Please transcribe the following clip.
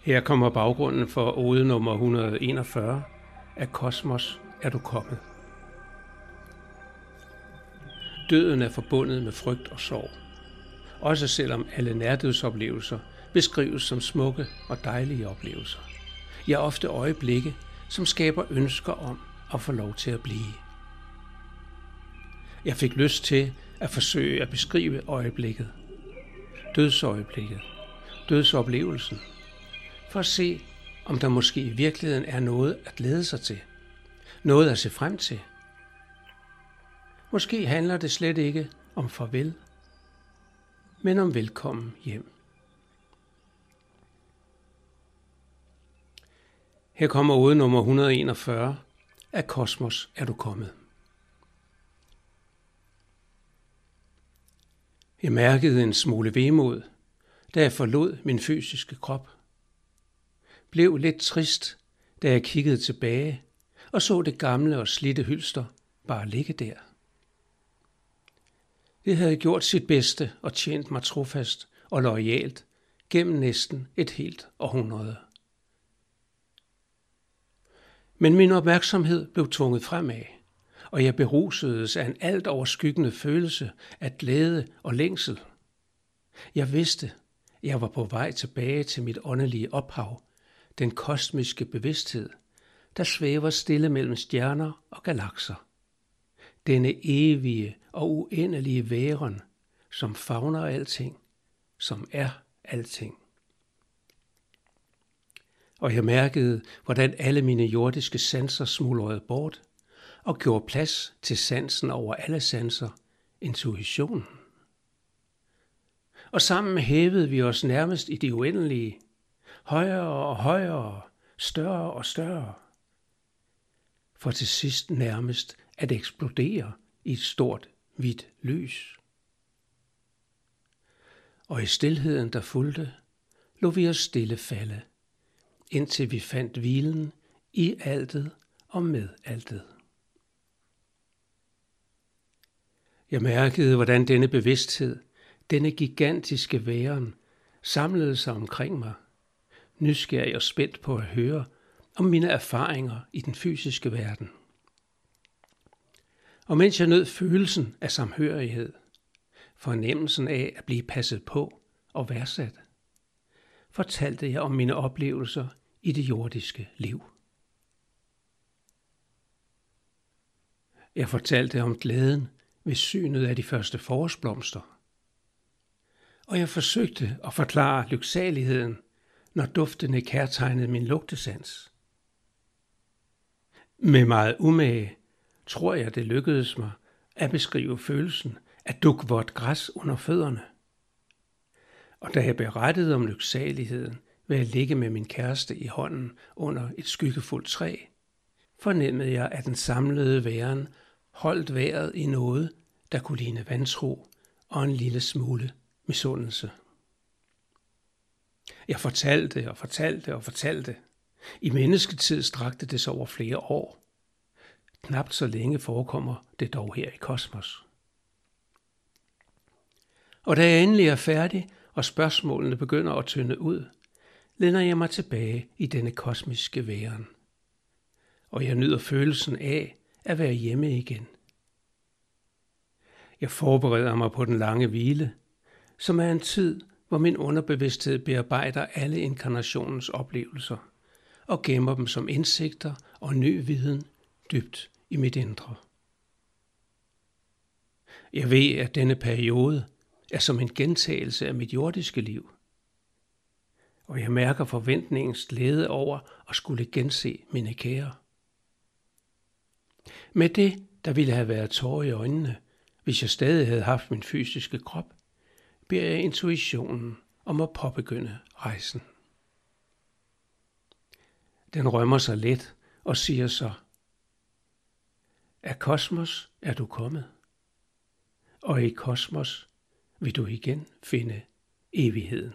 Her kommer baggrunden for ode nummer 141 af Kosmos er du kommet. Døden er forbundet med frygt og sorg. Også selvom alle nærdødsoplevelser beskrives som smukke og dejlige oplevelser. Ja, ofte øjeblikke, som skaber ønsker om at få lov til at blive. Jeg fik lyst til at forsøge at beskrive øjeblikket. Dødsøjeblikket. Dødsoplevelsen. For at se, om der måske i virkeligheden er noget at glæde sig til. Noget at se frem til. Måske handler det slet ikke om farvel, men om velkommen hjem. Her kommer ode nummer 141 af Kosmos er du kommet. Jeg mærkede en smule vemod, da jeg forlod min fysiske krop. Blev lidt trist, da jeg kiggede tilbage og så det gamle og slitte hylster bare ligge der. Det havde gjort sit bedste og tjent mig trofast og lojalt gennem næsten et helt århundrede. Men min opmærksomhed blev tvunget fremad, og jeg berusedes af en alt overskyggende følelse af glæde og længsel. Jeg vidste, jeg var på vej tilbage til mit åndelige ophav, den kosmiske bevidsthed, der svæver stille mellem stjerner og galakser. Denne evige og uendelige væren, som favner alting, som er alting og jeg mærkede, hvordan alle mine jordiske sanser smuldrede bort og gjorde plads til sansen over alle sanser, intuitionen. Og sammen hævede vi os nærmest i det uendelige, højere og højere, større og større, for til sidst nærmest at eksplodere i et stort, hvidt lys. Og i stilheden, der fulgte, lå vi os stille falde indtil vi fandt hvilen i altet og med altet. Jeg mærkede, hvordan denne bevidsthed, denne gigantiske væren, samlede sig omkring mig, nysgerrig og spændt på at høre om mine erfaringer i den fysiske verden. Og mens jeg nød følelsen af samhørighed, fornemmelsen af at blive passet på og værdsat, fortalte jeg om mine oplevelser i det jordiske liv. Jeg fortalte om glæden ved synet af de første forårsblomster. Og jeg forsøgte at forklare lyksaligheden, når duftene kærtegnede min lugtesans. Med meget umage tror jeg, det lykkedes mig at beskrive følelsen af dukvort græs under fødderne. Og da jeg berettede om lyksaligheden, ved at ligge med min kæreste i hånden under et skyggefuldt træ, fornemmede jeg, at den samlede væren holdt vejret i noget, der kunne ligne vantro og en lille smule misundelse. Jeg fortalte og fortalte og fortalte. I mennesketid strakte det sig over flere år. Knapt så længe forekommer det dog her i kosmos. Og da jeg endelig er færdig, og spørgsmålene begynder at tynde ud, læner jeg mig tilbage i denne kosmiske væren. Og jeg nyder følelsen af at være hjemme igen. Jeg forbereder mig på den lange hvile, som er en tid, hvor min underbevidsthed bearbejder alle inkarnationens oplevelser og gemmer dem som indsigter og ny viden dybt i mit indre. Jeg ved, at denne periode er som en gentagelse af mit jordiske liv – og jeg mærker forventningens glæde over at skulle gense mine kære. Med det, der ville have været tårer i øjnene, hvis jeg stadig havde haft min fysiske krop, beder jeg intuitionen om at påbegynde rejsen. Den rømmer sig let og siger så, af kosmos er du kommet, og i kosmos vil du igen finde evigheden.